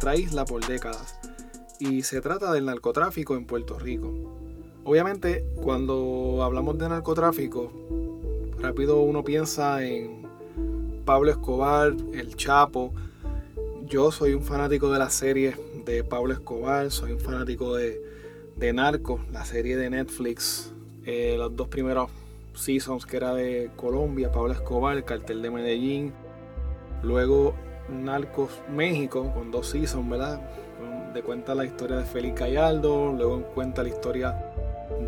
nuestra isla por décadas y se trata del narcotráfico en Puerto Rico. Obviamente, cuando hablamos de narcotráfico, rápido uno piensa en Pablo Escobar, el Chapo. Yo soy un fanático de la serie de Pablo Escobar, soy un fanático de, de la serie de Netflix, eh, los dos primeros seasons que era de Colombia, Pablo Escobar, el cartel de Medellín, luego Narcos México con dos seasons, ¿verdad? De cuenta la historia de Félix Gallardo, luego cuenta la historia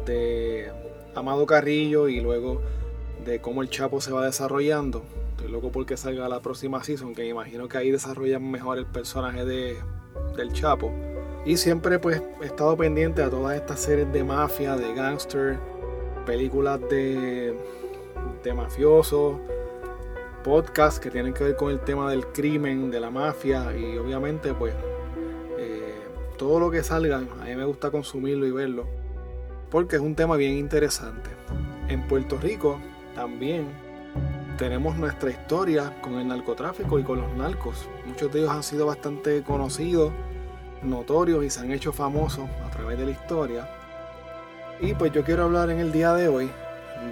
de Amado Carrillo y luego de cómo el Chapo se va desarrollando. Estoy loco porque salga la próxima season, que imagino que ahí desarrollan mejor el personaje de, del Chapo. Y siempre pues he estado pendiente a todas estas series de mafia, de gangster, películas de, de mafiosos, podcasts que tienen que ver con el tema del crimen, de la mafia y obviamente pues eh, todo lo que salga, a mí me gusta consumirlo y verlo porque es un tema bien interesante. En Puerto Rico también tenemos nuestra historia con el narcotráfico y con los narcos. Muchos de ellos han sido bastante conocidos, notorios y se han hecho famosos a través de la historia. Y pues yo quiero hablar en el día de hoy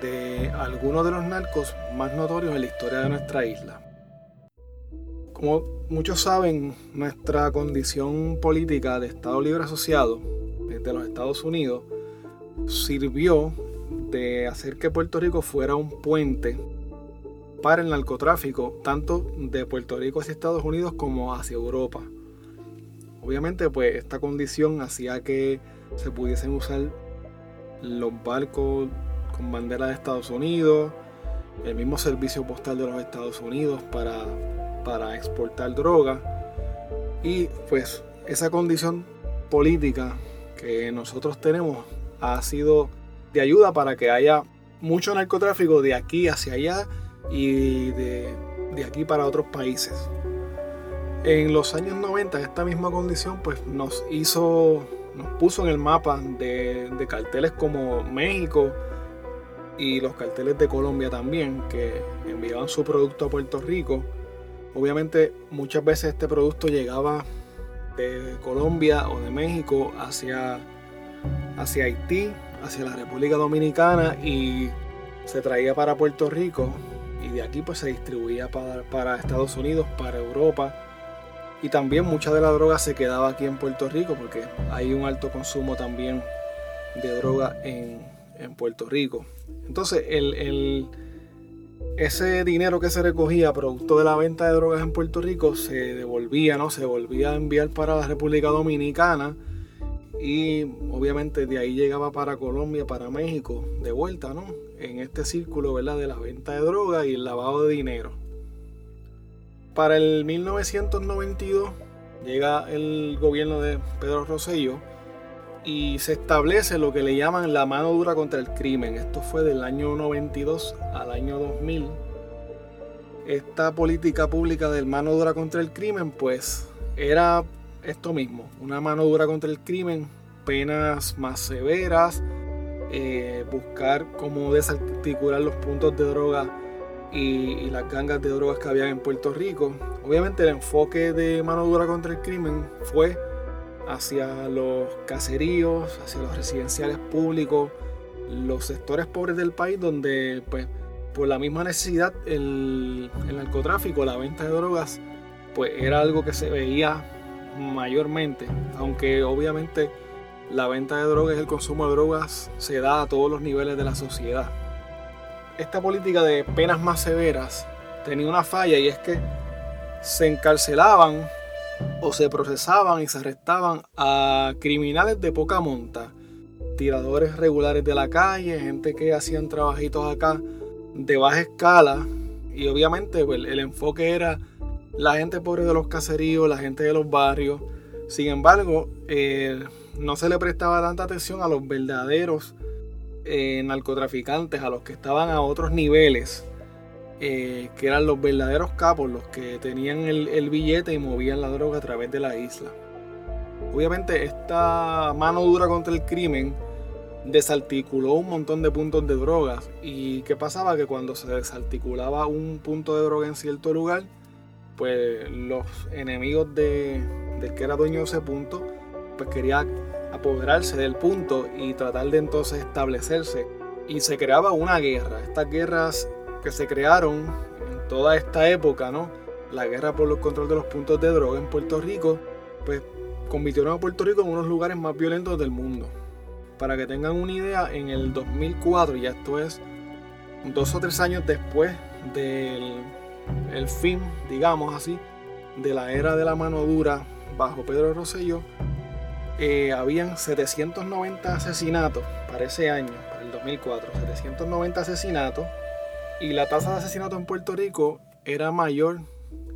de algunos de los narcos más notorios en la historia de nuestra isla. Como muchos saben, nuestra condición política de Estado Libre Asociado desde los Estados Unidos sirvió de hacer que Puerto Rico fuera un puente para el narcotráfico, tanto de Puerto Rico hacia Estados Unidos como hacia Europa. Obviamente, pues esta condición hacía que se pudiesen usar los barcos con bandera de Estados Unidos, el mismo servicio postal de los Estados Unidos para, para exportar droga. Y pues esa condición política que nosotros tenemos ha sido de ayuda para que haya mucho narcotráfico de aquí hacia allá y de, aquí para otros países. En los años 90 esta misma condición pues nos hizo, nos puso en el mapa de, de carteles como México y los carteles de Colombia también que enviaban su producto a Puerto Rico. Obviamente muchas veces este producto llegaba de Colombia o de México hacia hacia Haití, hacia la República Dominicana y se traía para Puerto Rico y de aquí pues se distribuía para, Estados Unidos, para Europa y también mucha de la droga se quedaba aquí en Puerto Rico porque hay un alto consumo también de droga en, Puerto Rico. Entonces el, ese dinero que se recogía producto de la venta de drogas en Puerto Rico se devolvía, ¿no? Se volvía a enviar para la República Dominicana y obviamente de ahí llegaba para Colombia, para México, de vuelta, ¿no? En este círculo, ¿verdad? De la venta de droga y el lavado de dinero. Para el 1992 llega el gobierno de Pedro Rosselló y se establece lo que le llaman la mano dura contra el crimen. Esto fue del año 92 al año 2000. Esta política pública del mano dura contra el crimen, pues era esto mismo, una mano dura contra el crimen, penas más severas, eh, buscar cómo desarticular los puntos de droga y, las gangas de drogas que había en Puerto Rico. Obviamente el enfoque de mano dura contra el crimen fue hacia los caseríos, hacia los residenciales públicos, los sectores pobres del país donde pues por la misma necesidad el, el narcotráfico, la venta de drogas, pues era algo que se veía mayormente, aunque obviamente la venta de drogas el consumo de drogas se da a todos los niveles de la sociedad. Esta política de penas más severas tenía una falla y es que se encarcelaban o se procesaban y se arrestaban a criminales de poca monta, tiradores regulares de la calle, gente que hacían trabajitos acá de baja escala y obviamente pues, el enfoque era la gente pobre de los caseríos, la gente de los barrios. Sin embargo, eh, no se le prestaba tanta atención a los verdaderos eh, narcotraficantes, a los que estaban a otros niveles, eh, que eran los verdaderos capos, los que tenían el, billete y movían la droga a través de la isla. Obviamente esta mano dura contra el crimen desarticuló un montón de puntos de drogas. ¿Y qué pasaba? Que cuando se desarticulaba un punto de droga en cierto lugar, pues los enemigos de, del que era dueño de ese punto, pues quería apoderarse del punto y tratar de entonces establecerse. Y se creaba una guerra. Estas guerras que se crearon en toda esta época, ¿no? La guerra por el control de los puntos de droga en Puerto Rico, pues convirtieron a Puerto Rico en uno de los lugares más violentos del mundo. Para que tengan una idea, en el 2004, ya esto es dos o tres años después del el fin, digamos así, de la era de la mano dura bajo Pedro Rosselló, eh, habían 790 asesinatos para ese año, para el 2004, 790 asesinatos, y la tasa de asesinatos en Puerto Rico era mayor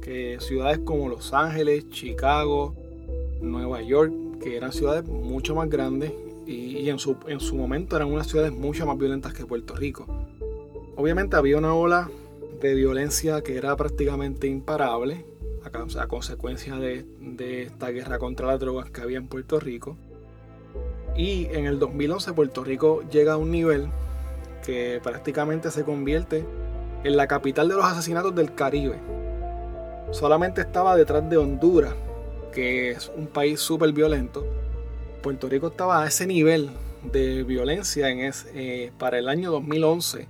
que ciudades como Los Ángeles, Chicago, Nueva York, que eran ciudades mucho más grandes y, en, su, en su momento eran unas ciudades mucho más violentas que Puerto Rico. Obviamente había una ola de violencia que era prácticamente imparable a, consecuencia de, de, esta guerra contra las drogas que había en Puerto Rico. Y en el 2011 Puerto Rico llega a un nivel que prácticamente se convierte en la capital de los asesinatos del Caribe. Solamente estaba detrás de Honduras, que es un país súper violento. Puerto Rico estaba a ese nivel de violencia en eh, para el año 2011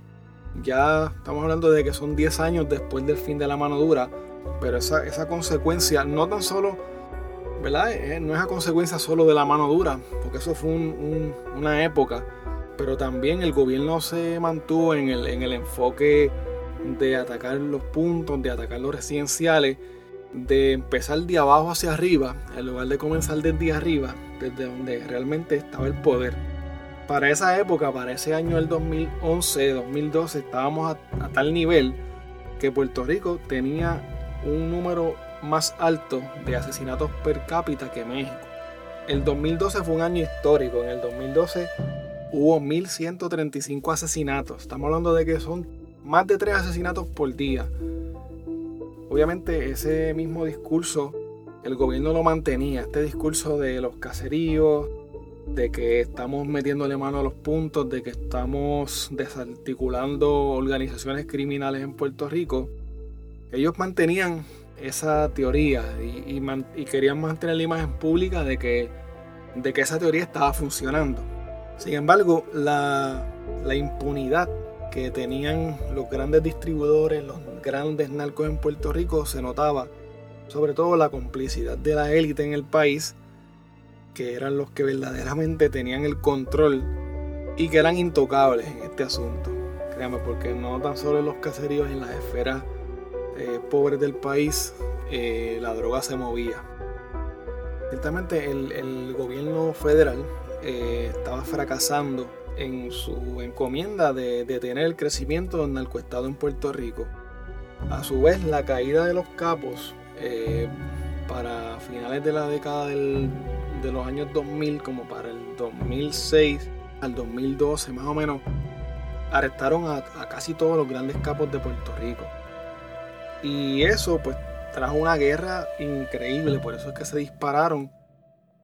ya estamos hablando de que son 10 años después del fin de la mano dura, pero esa, esa consecuencia no tan solo, ¿verdad? Eh, no es a consecuencia solo de la mano dura, porque eso fue una época, pero también el gobierno se mantuvo en el, en el enfoque de atacar los puntos, de atacar los residenciales, de empezar de abajo hacia arriba, en lugar de comenzar desde arriba, desde donde realmente estaba el poder para esa época, para ese año del 2011, 2012, estábamos a, tal nivel que Puerto Rico tenía un número más alto de asesinatos per cápita que México. El 2012 fue un año histórico. En el 2012 hubo 1.135 asesinatos. Estamos hablando de que son más de 3 asesinatos por día. Obviamente ese mismo discurso el gobierno lo mantenía. Este discurso de los caseríos, de que estamos metiéndole mano a los puntos, de que estamos desarticulando organizaciones criminales en Puerto Rico, ellos mantenían esa teoría y, querían mantener la imagen pública de que, de que esa teoría estaba funcionando. Sin embargo, la, impunidad que tenían los grandes distribuidores, los grandes narcos en Puerto Rico, se notaba, sobre todo la complicidad de la élite en el país, que eran los que verdaderamente tenían el control y que eran intocables en este asunto. Créame, porque no tan solo en los caseríos, en las esferas eh, pobres del país, eh, la droga se movía. Ciertamente el, gobierno federal eh, estaba fracasando en su encomienda de detener el crecimiento del narcoestado en Puerto Rico. A su vez, la caída de los capos para finales de la década del de los años 2000 como para el 2006 al 2012 más o menos, arrestaron a, casi todos los grandes capos de Puerto Rico. Y eso pues trajo una guerra increíble, por eso es que se dispararon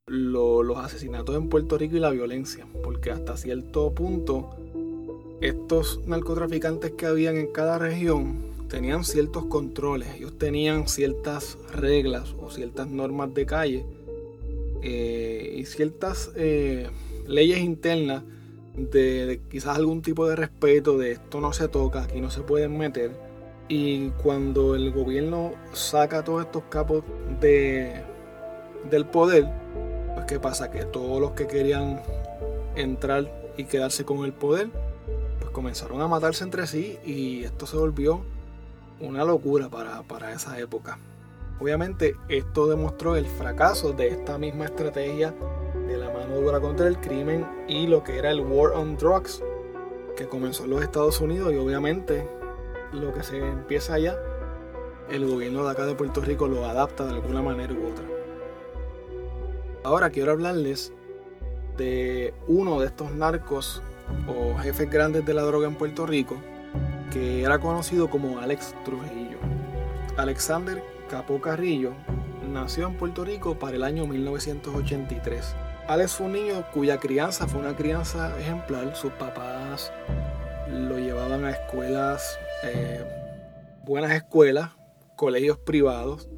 los asesinatos en Puerto Rico y la violencia, porque hasta cierto punto estos narcotraficantes que habían en cada región tenían ciertos controles, ellos tenían ciertas reglas o ciertas normas de calle eh, y ciertas eh, leyes internas de, quizás algún tipo de respeto de esto no se toca, aquí no se pueden meter. Y cuando el gobierno saca todos estos capos de, del poder, ¿qué pasa? Que todos los que querían entrar y quedarse con el poder, pues comenzaron a matarse entre sí y esto se volvió una locura para, para esa época. Obviamente esto demostró el fracaso de esta misma estrategia de la mano dura contra el crimen y lo que era el War on Drugs que comenzó en los Estados Unidos y obviamente lo que se empieza allá, el gobierno de acá de Puerto Rico lo adapta de alguna manera u otra. Ahora quiero hablarles de uno de estos narcos o jefes grandes de la droga en Puerto Rico que era conocido como Alex Trujillo. Alexander Capo Carrillo nació en Puerto Rico para el año 1983. Alex fue un niño cuya crianza fue una crianza ejemplar. Sus papás lo llevaban a escuelas, eh, buenas escuelas, colegios privados,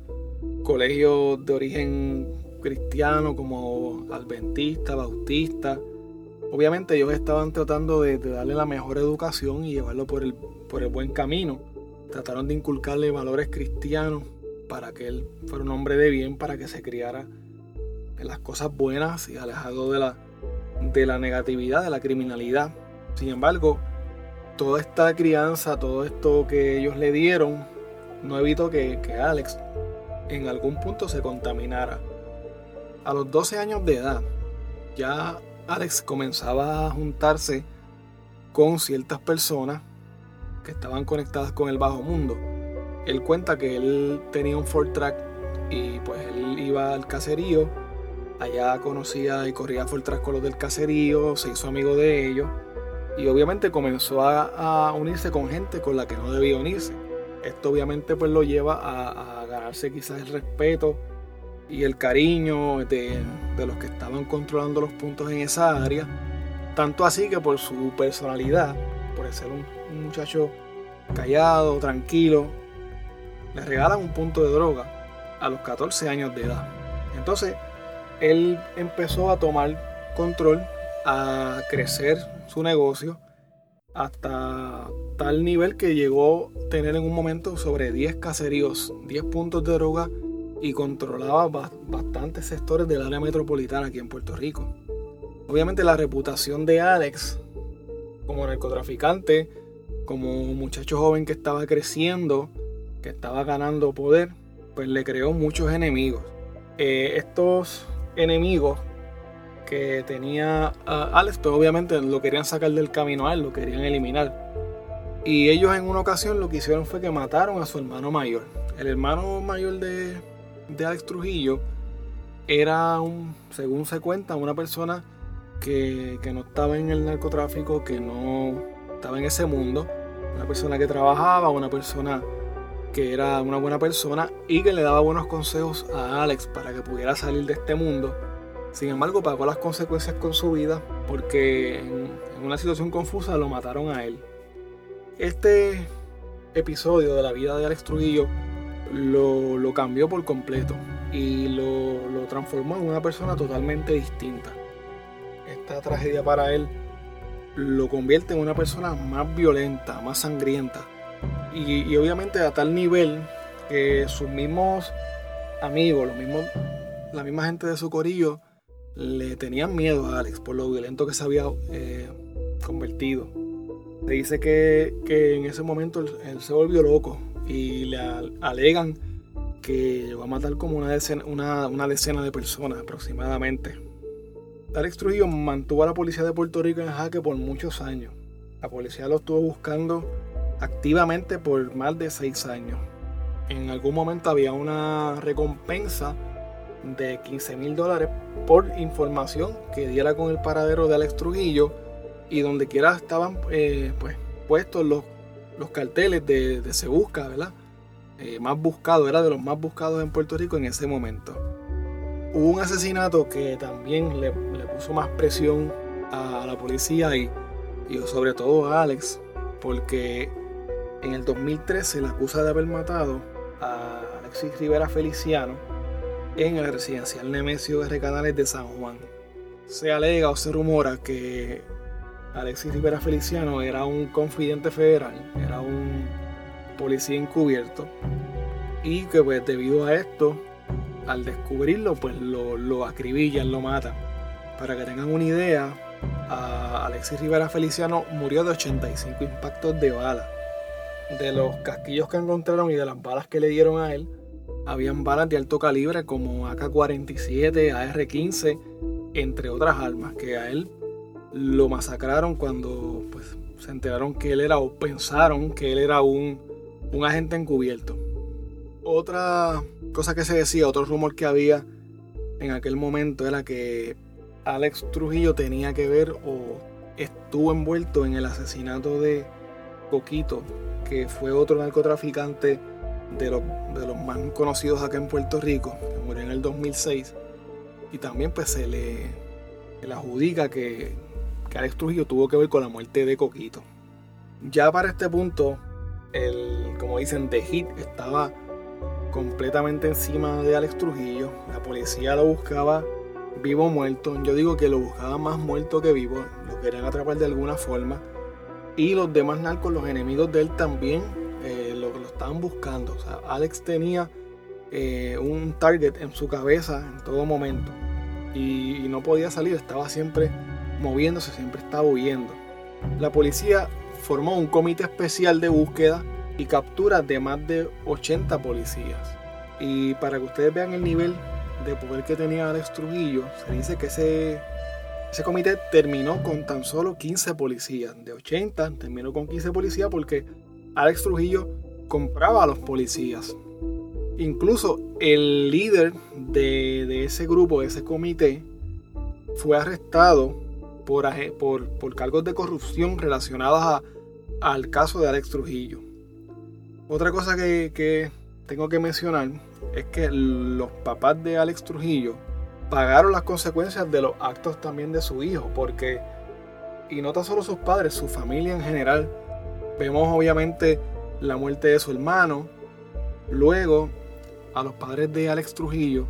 colegios de origen cristiano como adventista, bautista. Obviamente ellos estaban tratando de, darle la mejor educación y llevarlo por el, por el buen camino. Trataron de inculcarle valores cristianos para que él fuera un hombre de bien, para que se criara en las cosas buenas y alejado de la, de la negatividad, de la criminalidad. Sin embargo, toda esta crianza, todo esto que ellos le dieron, no evitó que, que Alex en algún punto se contaminara. A los 12 años de edad, ya Alex comenzaba a juntarse con ciertas personas que estaban conectadas con el bajo mundo. Él cuenta que él tenía un Ford Track y pues él iba al caserío, allá conocía y corría Ford Track con los del caserío, se hizo amigo de ellos y obviamente comenzó a, unirse con gente con la que no debía unirse. Esto obviamente pues lo lleva a, a ganarse quizás el respeto y el cariño de, los que estaban controlando los puntos en esa área. Tanto así que por su personalidad, por ser un, muchacho callado, tranquilo, le regalan un punto de droga a los 14 años de edad. Entonces, él empezó a tomar control, a crecer su negocio hasta tal nivel que llegó a tener en un momento sobre 10 caseríos, 10 puntos de droga y controlaba bastantes sectores del área metropolitana aquí en Puerto Rico. Obviamente la reputación de Alex como narcotraficante, como muchacho joven que estaba creciendo, que estaba ganando poder, pues le creó muchos enemigos. Eh, estos enemigos que tenía Alex, pues obviamente lo querían sacar del camino a él, lo querían eliminar. Y ellos en una ocasión lo que hicieron fue que mataron a su hermano mayor. El hermano mayor de, de Alex Trujillo era, un, según se cuenta, una persona que, no estaba en el narcotráfico, que no estaba en ese mundo, una persona que trabajaba, una persona que era una buena persona y que le daba buenos consejos a Alex para que pudiera salir de este mundo. Sin embargo, pagó las consecuencias con su vida porque en una situación confusa lo mataron a él. Este episodio de la vida de Alex Trujillo lo, cambió por completo y lo, transformó en una persona totalmente distinta. Esta tragedia para él lo convierte en una persona más violenta, más sangrienta. Y, obviamente a tal nivel que sus mismos amigos, los mismos, la misma gente de su corillo, le tenían miedo a Alex por lo violento que se había eh, convertido. Se dice que, en ese momento él se volvió loco, y le alegan que llegó a matar como una decena, una, decena de personas aproximadamente. Alex Trujillo mantuvo a la policía de Puerto Rico en jaque por muchos años. La policía lo estuvo buscando activamente por más de seis años. En algún momento había una recompensa de 15 mil dólares por información que diera con el paradero de Alex Trujillo y donde quiera estaban eh, pues, puestos los los carteles de, Se Busca, ¿verdad? Eh, más buscado, era de los más buscados en Puerto Rico en ese momento. Hubo un asesinato que también le, puso más presión a, la policía y, y, sobre todo a Alex, porque en el 2013 se le acusa de haber matado a Alexis Rivera Feliciano en el residencial Nemesio de Recanales de San Juan. Se alega o se rumora que Alexis Rivera Feliciano era un confidente federal, era un policía encubierto y que pues debido a esto, al descubrirlo, pues lo, lo acribillan, lo matan. Para que tengan una idea, Alexis Rivera Feliciano murió de 85 impactos de bala. De los casquillos que encontraron y de las balas que le dieron a él, habían balas de alto calibre como AK-47, AR-15, entre otras armas, que a él lo masacraron cuando pues, se enteraron que él era o pensaron que él era un, un agente encubierto. Otra cosa que se decía, otro rumor que había en aquel momento era que Alex Trujillo tenía que ver o estuvo envuelto en el asesinato de Coquito, que fue otro narcotraficante de los, de los más conocidos acá en Puerto Rico, que murió en el 2006. Y también pues se le, le adjudica que, Alex Trujillo tuvo que ver con la muerte de Coquito. Ya para este punto, el, como dicen, The Hit estaba completamente encima de Alex Trujillo. La policía lo buscaba vivo o muerto. Yo digo que lo buscaba más muerto que vivo. Lo querían atrapar de alguna forma. Y los demás narcos, los enemigos de él también, eh, lo, lo estaban buscando. O sea, Alex tenía eh, un target en su cabeza en todo momento. Y no podía salir, estaba siempre moviéndose, siempre estaba huyendo. La policía formó un comité especial de búsqueda y captura de más de 80 policías. Y para que ustedes vean el nivel de poder que tenía Alex Trujillo, se dice que ese, ese comité terminó con tan solo 15 policías. De 80 terminó con 15 policías porque Alex Trujillo compraba a los policías. Incluso el líder de, de ese grupo, de ese comité, fue arrestado por, por, por cargos de corrupción relacionados a, al caso de Alex Trujillo. Otra cosa que, que, tengo que mencionar es que los papás de Alex Trujillo pagaron las consecuencias de los actos también de su hijo, porque, y no tan solo sus padres, su familia en general, vemos obviamente la muerte de su hermano, luego a los padres de Alex Trujillo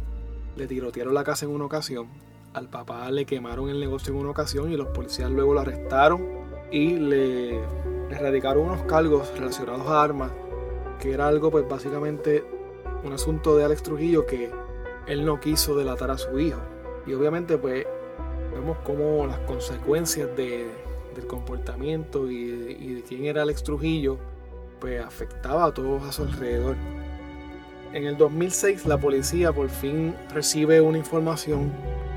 le tirotearon la casa en una ocasión, al papá le quemaron el negocio en una ocasión y los policías luego lo arrestaron y le, le radicaron unos cargos relacionados a armas, que era algo pues básicamente un asunto de Alex Trujillo que él no quiso delatar a su hijo. Y obviamente pues vemos como las consecuencias de, del comportamiento y de, y de quién era Alex Trujillo pues afectaba a todos a su alrededor. En el 2006 la policía por fin recibe una información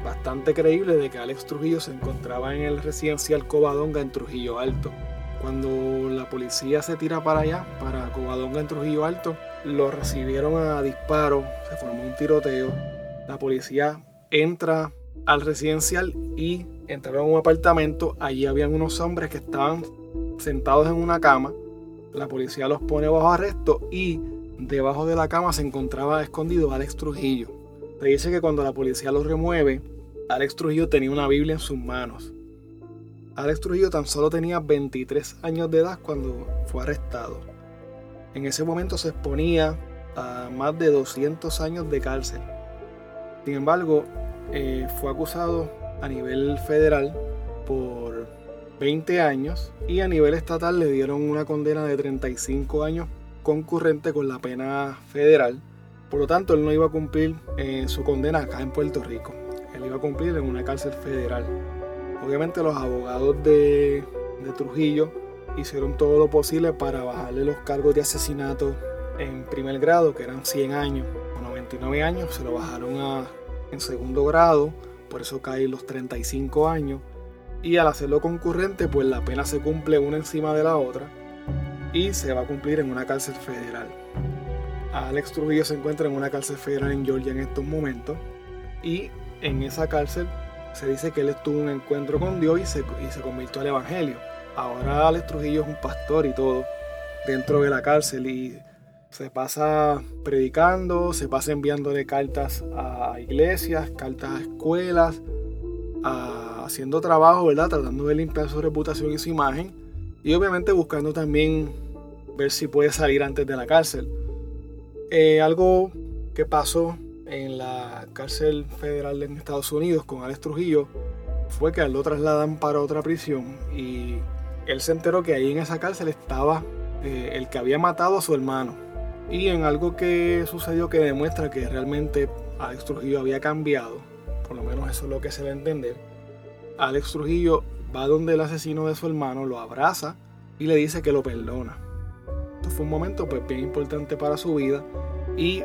bastante creíble de que Alex Trujillo se encontraba en el residencial Covadonga en Trujillo Alto. Cuando la policía se tira para allá, para Covadonga en Trujillo Alto, lo recibieron a disparos, se formó un tiroteo. La policía entra al residencial y entraron a un apartamento. Allí habían unos hombres que estaban sentados en una cama. La policía los pone bajo arresto y debajo de la cama se encontraba escondido Alex Trujillo. Se dice que cuando la policía lo remueve, Alex Trujillo tenía una Biblia en sus manos. Alex Trujillo tan solo tenía 23 años de edad cuando fue arrestado. En ese momento se exponía a más de 200 años de cárcel. Sin embargo, eh, fue acusado a nivel federal por 20 años y a nivel estatal le dieron una condena de 35 años concurrente con la pena federal. Por lo tanto, él no iba a cumplir eh, su condena acá en Puerto Rico. Él iba a cumplir en una cárcel federal. Obviamente los abogados de, de Trujillo hicieron todo lo posible para bajarle los cargos de asesinato en primer grado, que eran 100 años o 99 años, se lo bajaron a, en segundo grado, por eso caen los 35 años. Y al hacerlo concurrente, pues la pena se cumple una encima de la otra y se va a cumplir en una cárcel federal. Alex Trujillo se encuentra en una cárcel federal en Georgia en estos momentos y en esa cárcel se dice que él tuvo un encuentro con Dios y se, y se convirtió al Evangelio. Ahora Alex Trujillo es un pastor y todo dentro de la cárcel y se pasa predicando, se pasa enviándole cartas a iglesias, cartas a escuelas, haciendo trabajo, ¿verdad? Tratando de limpiar su reputación y su imagen y obviamente buscando también ver si puede salir antes de la cárcel. Eh, algo que pasó en la cárcel federal en Estados Unidos con Alex Trujillo fue que lo trasladan para otra prisión y él se enteró que ahí en esa cárcel estaba eh, el que había matado a su hermano. Y en algo que sucedió que demuestra que realmente Alex Trujillo había cambiado, por lo menos eso es lo que se va a entender, Alex Trujillo va donde el asesino de su hermano, lo abraza y le dice que lo perdona. Esto fue un momento pues bien importante para su vida y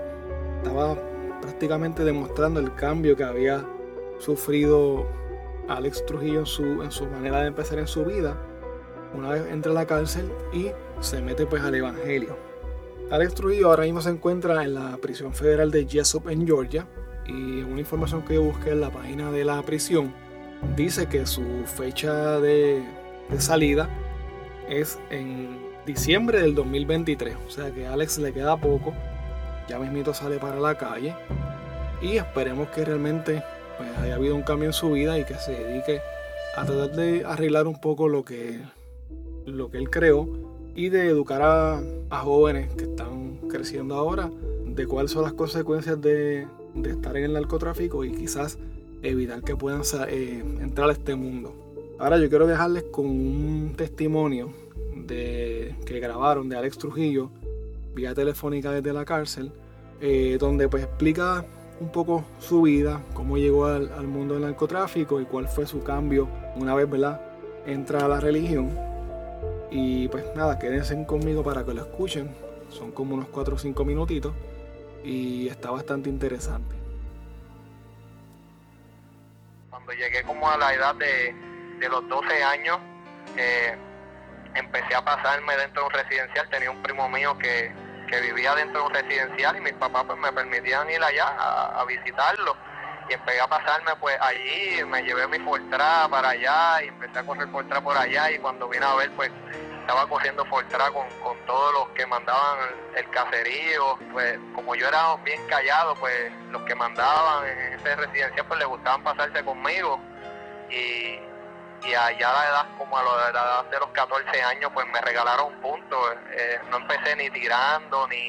estaba prácticamente demostrando el cambio que había sufrido Alex Trujillo en su, en su manera de empezar en su vida una vez entra a la cárcel y se mete pues al evangelio. Alex Trujillo ahora mismo se encuentra en la prisión federal de Jessup en Georgia y una información que yo busqué en la página de la prisión dice que su fecha de, de salida es en diciembre del 2023, o sea que a Alex le queda poco, mismito sale para la calle y esperemos que realmente pues, haya habido un cambio en su vida y que se dedique a tratar de arreglar un poco lo que, lo que él creó y de educar a, jóvenes que están creciendo ahora de cuáles son las consecuencias de, estar en el narcotráfico y quizás evitar que puedan eh, entrar a este mundo. Ahora yo quiero dejarles con un testimonio de, que grabaron de Alex Trujillo vía telefónica desde la cárcel, eh, donde pues explica un poco su vida, cómo llegó al, mundo del narcotráfico y cuál fue su cambio una vez, ¿verdad? Entra a la religión. Y pues nada, quédense conmigo para que lo escuchen. Son como unos 4 o 5 minutitos y está bastante interesante. Cuando llegué como a la edad de, de los 12 años, eh, empecé a pasarme dentro de un residencial. Tenía un primo mío que, que vivía dentro de un residencial y mis papás pues me permitían ir allá a, visitarlo. Y empecé a pasarme pues allí, me llevé mi Fortra para allá y empecé a correr Fortra por allá y cuando vine a ver pues estaba corriendo Fortra con, con todos los que mandaban el, caserío, pues como yo era bien callado pues los que mandaban en ese residencial pues les gustaban pasarse conmigo. Y, y allá a la edad, como a la edad de los 14 años, pues me regalaron un punto. Eh, no empecé ni tirando ni,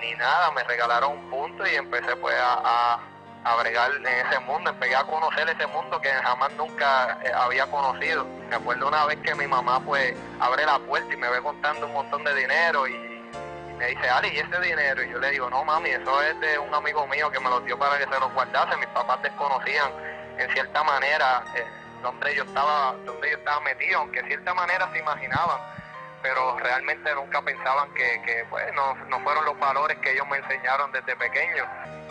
ni nada, me regalaron un punto y empecé pues a, a, bregar en ese mundo, empecé a conocer ese mundo que jamás nunca eh, había conocido. Me acuerdo una vez que mi mamá pues abre la puerta y me ve contando un montón de dinero y, me dice, Ali, ¿y ese dinero? Y yo le digo, no mami, eso es de un amigo mío que me lo dio para que se lo guardase. Mis papás desconocían en cierta manera. Eh, donde yo estaba, donde yo estaba metido, aunque de cierta manera se imaginaban, pero realmente nunca pensaban que, pues, no, fueron los valores que ellos me enseñaron desde pequeño.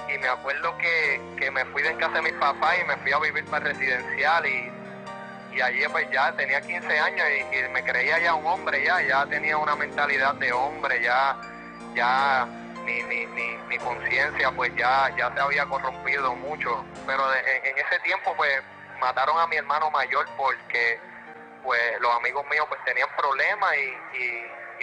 Y me acuerdo que, que me fui de casa de mis papás y me fui a vivir para residencial y, y allí pues ya tenía 15 años y, me creía ya un hombre ya, ya tenía una mentalidad de hombre, ya, ya mi, mi, mi, conciencia pues ya, ya se había corrompido mucho, pero en, ese tiempo pues mataron a mi hermano mayor porque pues los amigos míos pues tenían problemas y,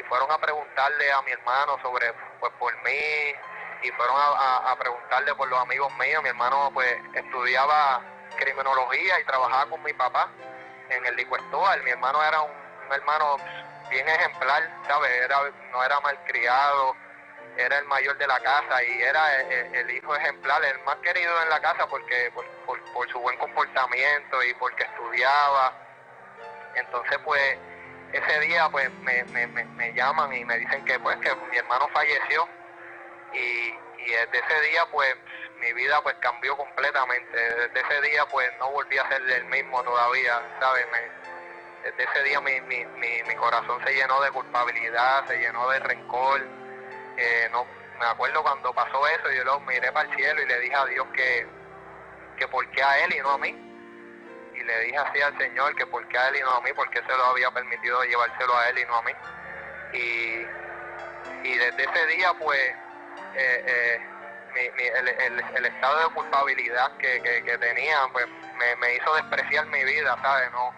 fueron a preguntarle a mi hermano sobre pues por mí y fueron a, preguntarle por los amigos míos. Mi hermano pues estudiaba criminología y trabajaba con mi papá en el licuestual. Mi hermano era un, hermano bien ejemplar, ¿sabes? Era, no era malcriado era el mayor de la casa y era el, hijo ejemplar, el más querido en la casa porque por, su buen comportamiento y porque estudiaba. Entonces pues ese día pues me, me, llaman y me dicen que pues que mi hermano falleció y, desde ese día pues mi vida pues cambió completamente. Desde ese día pues no volví a ser el mismo todavía, ¿sabes? desde ese día mi, mi, mi, mi corazón se llenó de culpabilidad, se llenó de rencor no me acuerdo cuando pasó eso, yo lo miré para el cielo y le dije a Dios que, que por qué a él y no a mí. Y le dije así al Señor que por qué a él y no a mí, porque se lo había permitido llevárselo a él y no a mí. Y, desde ese día, pues, eh, eh, el, estado de culpabilidad que, tenía, pues, me, hizo despreciar mi vida, ¿sabes? No,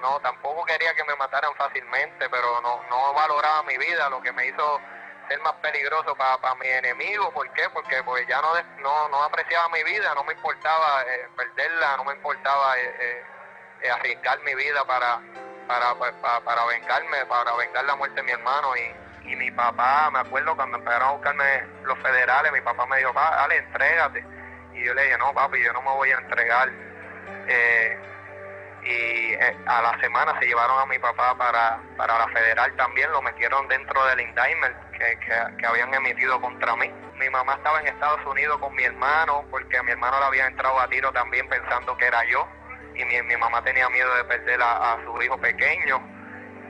no, tampoco quería que me mataran fácilmente, pero no, no valoraba mi vida, lo que me hizo ser más peligroso para mi enemigo. ¿Por qué? Porque pues ya no, no, no apreciaba mi vida, no me importaba eh, perderla, no me importaba eh, eh, arriesgar mi vida para, para, pues, para, vengarme, para vengar la muerte de mi hermano. Y, y mi papá, me acuerdo cuando empezaron a buscarme los federales, mi papá me dijo, dale, entrégate. Y yo le dije, no, papi, yo no me voy a entregar. y a la semana se llevaron a mi papá para, para la federal también, lo metieron dentro del indictment que, habían emitido contra mí. Mi mamá estaba en Estados Unidos con mi hermano porque a mi hermano le había entrado a tiro también pensando que era yo y mi, mi mamá tenía miedo de perder a, su hijo pequeño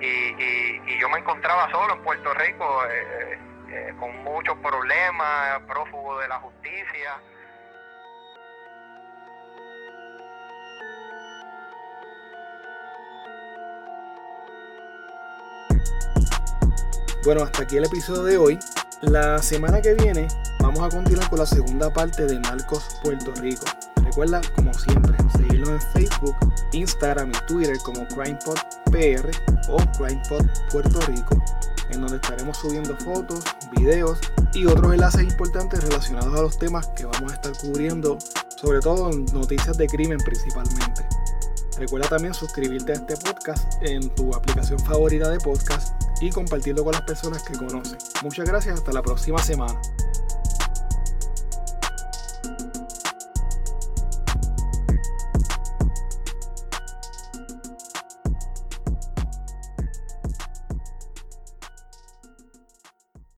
y, y, yo me encontraba solo en Puerto Rico eh, eh, eh, con muchos problemas, prófugo de la justicia. Bueno, hasta aquí el episodio de hoy. La semana que viene vamos a continuar con la segunda parte de Narcos Puerto Rico. Recuerda, como siempre, seguirnos en Facebook, Instagram y Twitter como CrimePodPR o CrimePod Puerto Rico, en donde estaremos subiendo fotos, videos y otros enlaces importantes relacionados a los temas que vamos a estar cubriendo sobre todo en noticias de crimen principalmente. Recuerda también suscribirte a este podcast en tu aplicación favorita de podcast y compartirlo con las personas que conoces. Muchas gracias, hasta la próxima semana.